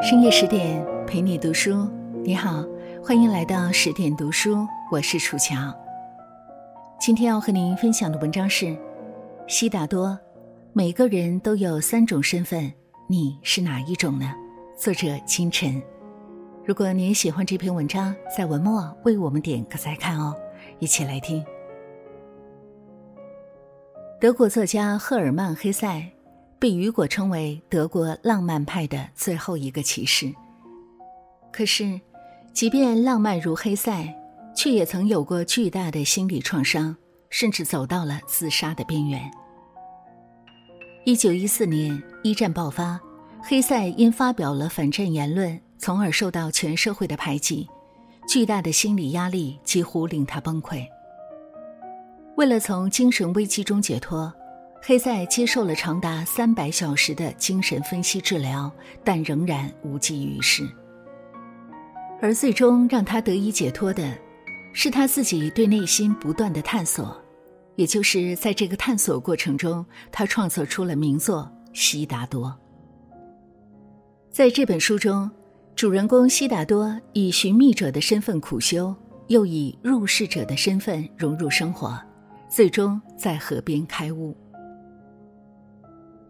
深夜十点陪你读书，你好，欢迎来到十点读书，我是楚乔。今天要和您分享的文章是《悉达多》，每个人都有三种身份，你是哪一种呢？作者清晨。如果您喜欢这篇文章，在文末为我们点个再看哦。一起来听。德国作家赫尔曼·黑塞。被雨果称为德国浪漫派的最后一个骑士。可是，即便浪漫如黑塞，却也曾有过巨大的心理创伤，甚至走到了自杀的边缘。一九一四年，一战爆发，黑塞因发表了反战言论，从而受到全社会的排挤，巨大的心理压力几乎令他崩溃。为了从精神危机中解脱。黑塞接受了长达三百小时的精神分析治疗，但仍然无济于事。而最终让他得以解脱的，是他自己对内心不断的探索。也就是在这个探索过程中，他创作出了名作《悉达多》。在这本书中，主人公悉达多以寻觅者的身份苦修，又以入世者的身份融入生活，最终在河边开悟。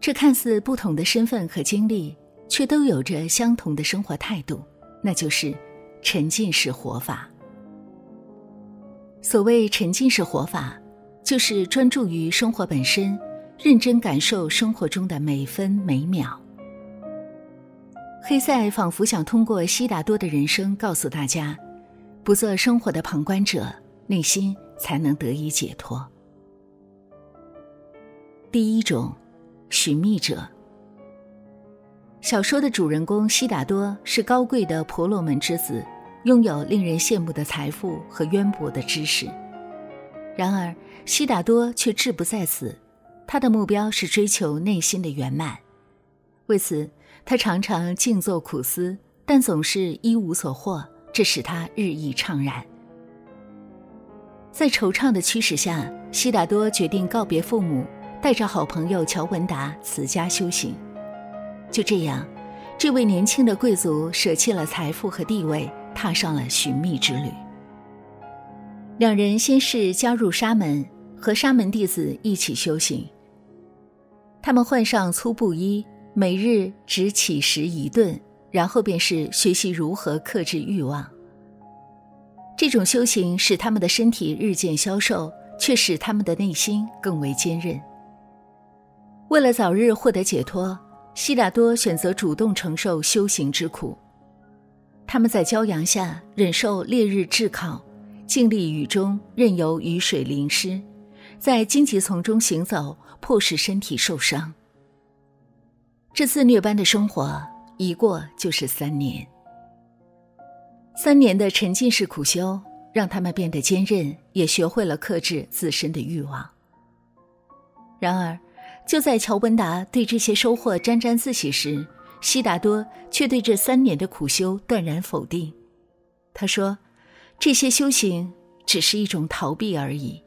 这看似不同的身份和经历，却都有着相同的生活态度，那就是沉浸式活法。所谓沉浸式活法，就是专注于生活本身，认真感受生活中的每分每秒。黑塞仿佛想通过悉达多的人生告诉大家：不做生活的旁观者，内心才能得以解脱。第一种。寻觅者。小说的主人公悉达多是高贵的婆罗门之子，拥有令人羡慕的财富和渊博的知识。然而，悉达多却志不在此，他的目标是追求内心的圆满。为此，他常常静坐苦思，但总是一无所获，这使他日益怅然。在惆怅的驱使下，悉达多决定告别父母。带着好朋友乔文达辞家修行，就这样，这位年轻的贵族舍弃了财富和地位，踏上了寻觅之旅。两人先是加入沙门，和沙门弟子一起修行。他们换上粗布衣，每日只起食一顿，然后便是学习如何克制欲望。这种修行使他们的身体日渐消瘦，却使他们的内心更为坚韧。为了早日获得解脱，悉达多选择主动承受修行之苦。他们在骄阳下忍受烈日炙烤，静立雨中任由雨水淋湿，在荆棘丛中行走，迫使身体受伤。这自虐般的生活一过就是三年。三年的沉浸式苦修让他们变得坚韧，也学会了克制自身的欲望。然而，就在乔文达对这些收获沾沾自喜时，悉达多却对这三年的苦修断然否定。他说：“这些修行只是一种逃避而已。”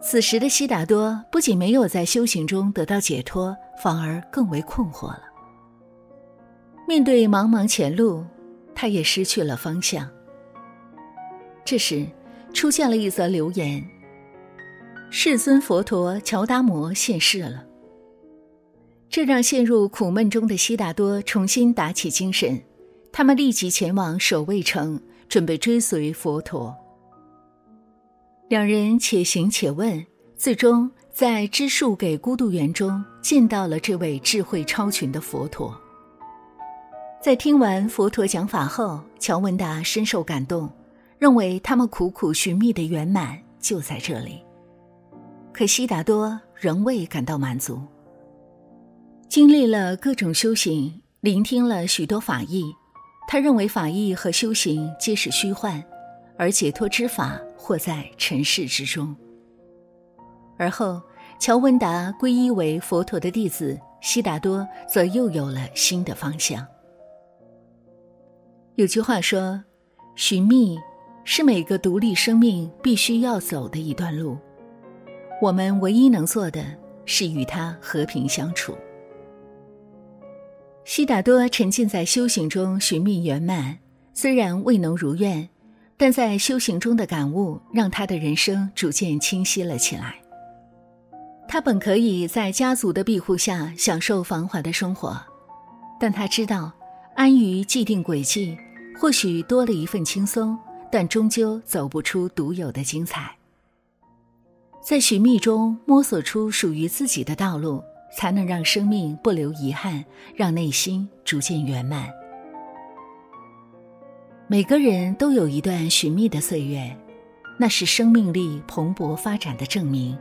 此时的悉达多不仅没有在修行中得到解脱，反而更为困惑了。面对茫茫前路，他也失去了方向。这时，出现了一则留言。世尊佛陀乔达摩现世了，这让陷入苦闷中的悉达多重新打起精神。他们立即前往守卫城，准备追随佛陀。两人且行且问，最终在知树给孤独园中见到了这位智慧超群的佛陀。在听完佛陀讲法后，乔文达深受感动，认为他们苦苦寻觅的圆满就在这里。可悉达多仍未感到满足。经历了各种修行，聆听了许多法义，他认为法义和修行皆是虚幻，而解脱之法或在尘世之中。而后，乔文达皈依为佛陀的弟子，悉达多则又有了新的方向。有句话说：“寻觅是每个独立生命必须要走的一段路。”我们唯一能做的是与他和平相处。悉达多沉浸在修行中寻觅圆满，虽然未能如愿，但在修行中的感悟让他的人生逐渐清晰了起来。他本可以在家族的庇护下享受繁华的生活，但他知道，安于既定轨迹，或许多了一份轻松，但终究走不出独有的精彩。在寻觅中摸索出属于自己的道路。才能让生命不留遗憾，让内心逐渐圆满。每个人都有一段寻觅的岁月，那是生命力蓬勃发展的证明。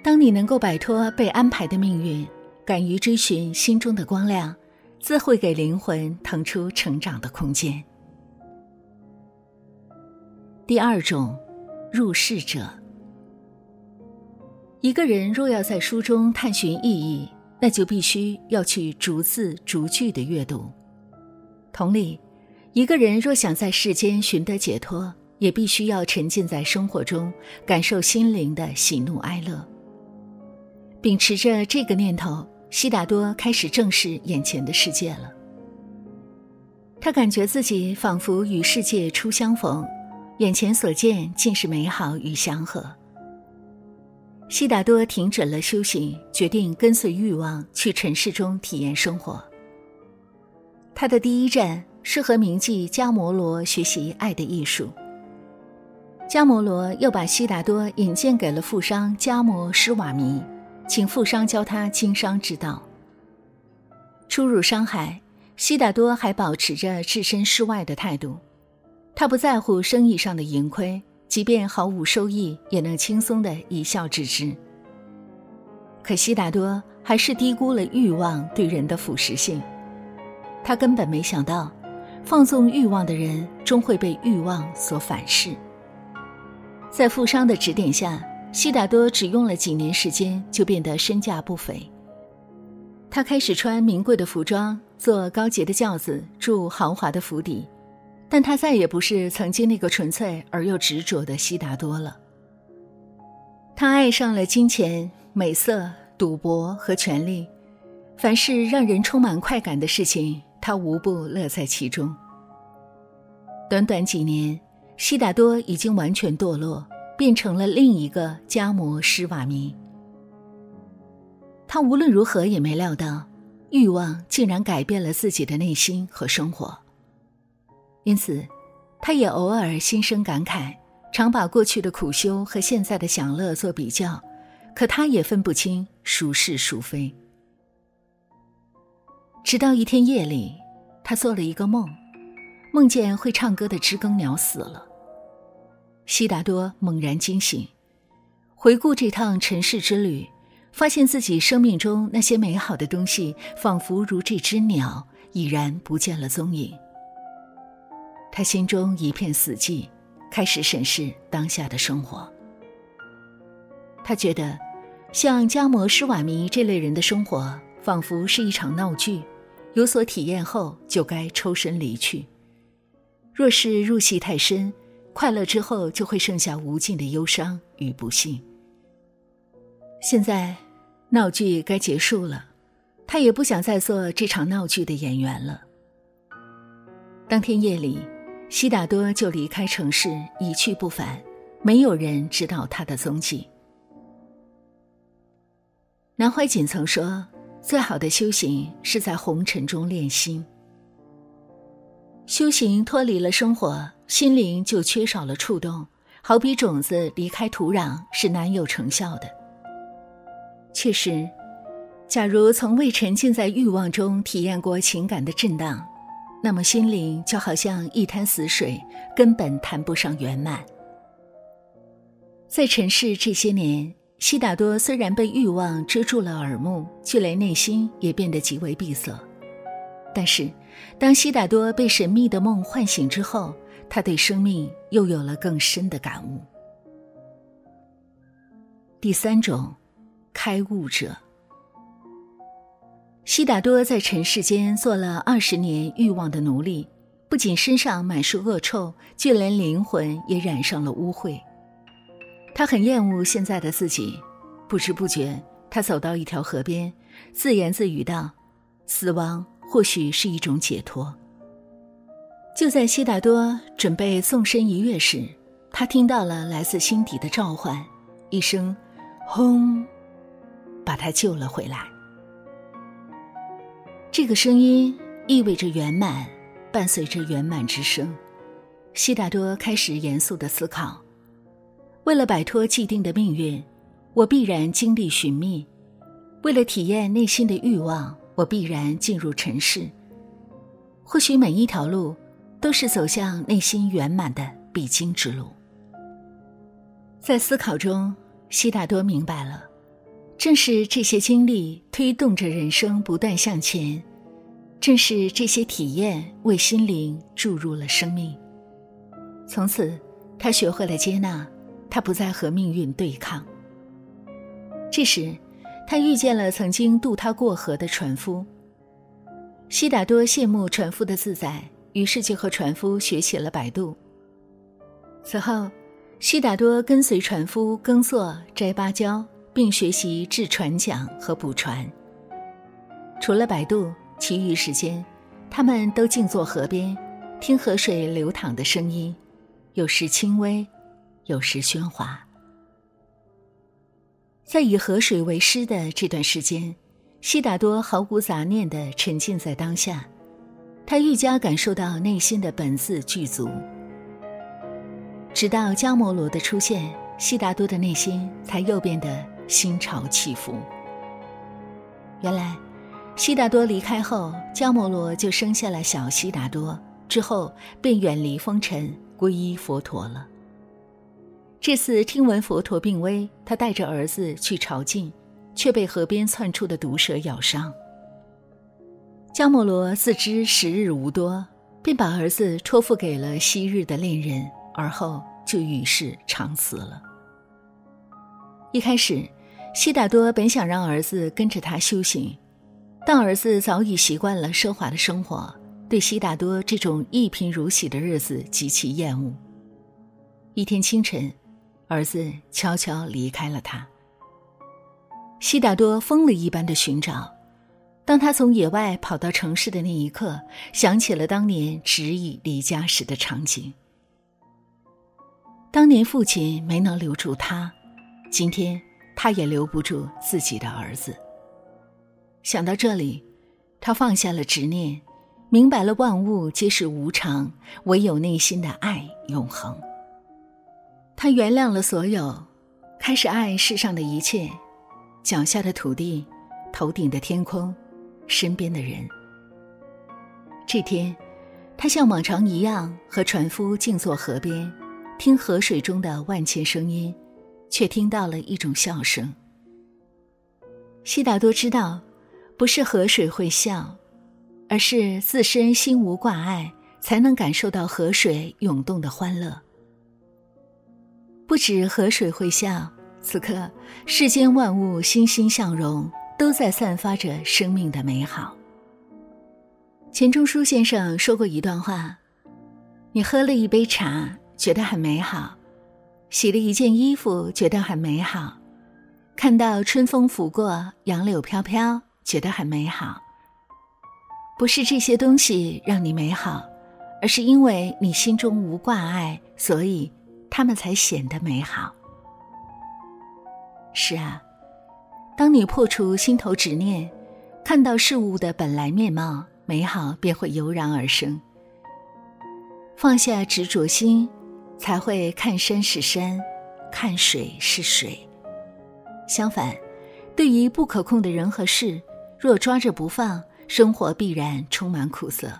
当你能够摆脱被安排的命运，敢于追寻心中的光亮，自会给灵魂腾出成长的空间。第二种，入世者。一个人若要在书中探寻意义，那就必须要去逐字逐句的阅读。同理，一个人若想在世间寻得解脱，也必须要沉浸在生活中，感受心灵的喜怒哀乐。秉持着这个念头，悉达多开始正视眼前的世界了。他感觉自己仿佛与世界初相逢，眼前所见尽是美好与祥和。悉达多停止了修行，决定跟随欲望去尘世中体验生活。他的第一站是和名妓迦摩罗学习爱的艺术。迦摩罗又把悉达多引荐给了富商迦摩施瓦弥，请富商教他经商之道。初入商海，悉达多还保持着置身事外的态度，他不在乎生意上的盈亏。即便毫无收益，也能轻松的一笑置之。可悉达多还是低估了欲望对人的腐蚀性。他根本没想到，放纵欲望的人终会被欲望所反噬。在富商的指点下，悉达多只用了几年时间就变得身价不菲。他开始穿名贵的服装，坐高洁的轿子，住豪华的府邸。但他再也不是曾经那个纯粹而又执着的悉达多了。他爱上了金钱、美色、赌博和权力，凡是让人充满快感的事情，他无不乐在其中。短短几年，悉达多已经完全堕落，变成了另一个加摩施瓦弥。他无论如何也没料到，欲望竟然改变了自己的内心和生活。因此，他也偶尔心生感慨，常把过去的苦修和现在的享乐做比较，可他也分不清孰是孰非。直到一天夜里，他做了一个梦，梦见会唱歌的知更鸟死了。悉达多猛然惊醒，回顾这趟尘世之旅，发现自己生命中那些美好的东西，仿佛如这只鸟，已然不见了踪影。他心中一片死寂，开始审视当下的生活。他觉得，像加摩施瓦弥这类人的生活，仿佛是一场闹剧，有所体验后就该抽身离去。若是入戏太深，快乐之后就会剩下无尽的忧伤与不幸。现在，闹剧该结束了，他也不想再做这场闹剧的演员了。当天夜里。悉达多就离开城市，一去不返，没有人知道他的踪迹。南怀瑾曾说：“最好的修行是在红尘中练心。修行脱离了生活，心灵就缺少了触动，好比种子离开土壤是难有成效的。确实，假如从未沉浸在欲望中体验过情感的震荡。”那么心灵就好像一滩死水，根本谈不上圆满。在尘世这些年，悉达多虽然被欲望遮住了耳目，却连内心也变得极为闭塞。但是，当悉达多被神秘的梦唤醒之后，他对生命又有了更深的感悟。第三种，开悟者。悉达多在尘世间做了二十年欲望的奴隶，不仅身上满是恶臭，就连灵魂也染上了污秽。他很厌恶现在的自己，不知不觉，他走到一条河边，自言自语道：“死亡或许是一种解脱。就在悉达多准备纵身一跃时，他听到了来自心底的召唤，一声“轰”，把他救了回来。这个声音意味着圆满，伴随着圆满之声，悉达多开始严肃的思考：为了摆脱既定的命运，我必然经历寻觅；为了体验内心的欲望，我必然进入尘世。或许每一条路，都是走向内心圆满的必经之路。在思考中，悉达多明白了。正是这些经历推动着人生不断向前，正是这些体验为心灵注入了生命。从此，他学会了接纳，他不再和命运对抗。这时，他遇见了曾经渡他过河的船夫。悉达多羡慕船夫的自在，于是就和船夫学起了摆渡。此后，悉达多跟随船夫耕作、摘芭蕉。并学习制船桨和补船。除了摆渡，其余时间，他们都静坐河边，听河水流淌的声音，有时轻微，有时喧哗。在以河水为师的这段时间，悉达多毫无杂念地沉浸在当下，他愈加感受到内心的本自具足。直到迦摩罗的出现，悉达多的内心才又变得。心潮起伏。原来，悉达多离开后，迦摩罗就生下了小悉达多，之后便远离风尘，皈依佛陀了。这次听闻佛陀病危，他带着儿子去朝觐，却被河边窜出的毒蛇咬伤。迦摩罗自知时日无多，便把儿子托付给了昔日的恋人，而后就与世长辞了。一开始。悉达多本想让儿子跟着他修行，但儿子早已习惯了奢华的生活，对悉达多这种一贫如洗的日子极其厌恶。一天清晨，儿子悄悄离开了他。悉达多疯了一般的寻找，当他从野外跑到城市的那一刻，想起了当年执意离家时的场景。当年父亲没能留住他，今天。他也留不住自己的儿子。想到这里，他放下了执念，明白了万物皆是无常，唯有内心的爱永恒。他原谅了所有，开始爱世上的一切：脚下的土地，头顶的天空，身边的人。这天，他像往常一样和船夫静坐河边，听河水中的万千声音。却听到了一种笑声。悉达多知道，不是河水会笑，而是自身心无挂碍，才能感受到河水涌动的欢乐。不止河水会笑，此刻世间万物欣欣向荣，都在散发着生命的美好。钱钟书先生说过一段话：“你喝了一杯茶，觉得很美好。”洗了一件衣服，觉得很美好；看到春风拂过，杨柳飘飘，觉得很美好。不是这些东西让你美好，而是因为你心中无挂碍，所以它们才显得美好。是啊，当你破除心头执念，看到事物的本来面貌，美好便会油然而生。放下执着心。才会看山是山，看水是水。相反，对于不可控的人和事，若抓着不放，生活必然充满苦涩。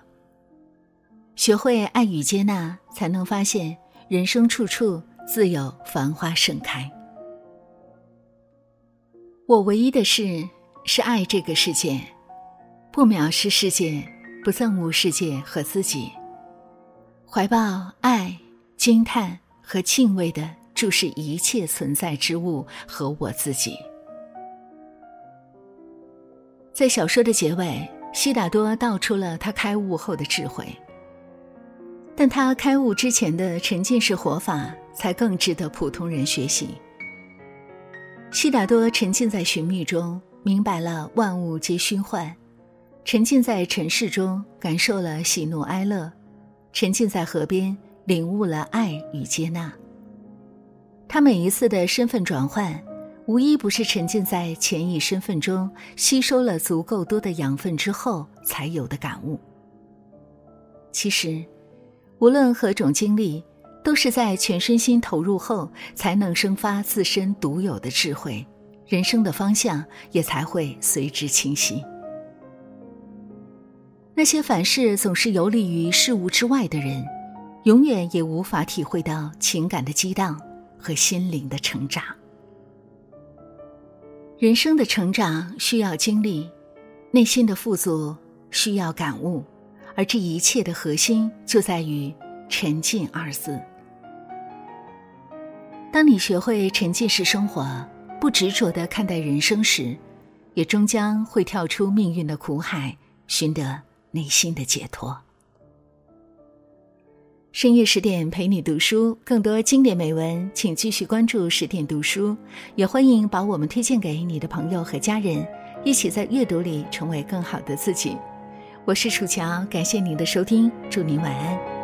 学会爱与接纳，才能发现人生处处自有繁花盛开。我唯一的事是爱这个世界，不藐视世界，不憎恶世界和自己，怀抱爱。惊叹和敬畏的注视一切存在之物和我自己。在小说的结尾，悉达多道出了他开悟后的智慧，但他开悟之前的沉浸式活法才更值得普通人学习。悉达多沉浸在寻觅中，明白了万物皆虚幻，沉浸在尘世中，感受了喜怒哀乐；沉浸在河边，领悟了爱与接纳。他每一次的身份转换，无一不是沉浸在前一身份中，吸收了足够多的养分之后才有的感悟。其实，无论何种经历，都是在全身心投入后，才能生发自身独有的智慧，人生的方向也才会随之清晰。那些凡事总是游离于事物之外的人，永远也无法体会到情感的激荡和心灵的成长。人生的成长需要经历，内心的富足需要感悟，而这一切的核心就在于“沉浸”二字。当你学会沉浸式生活，不执着的看待人生时，也终将会跳出命运的苦海，寻得。内心的解脱。深夜十点陪你读书，更多经典美文，请继续关注十点读书，也欢迎把我们推荐给你的朋友和家人，一起在阅读里成为更好的自己。我是楚乔，感谢您的收听，祝您晚安。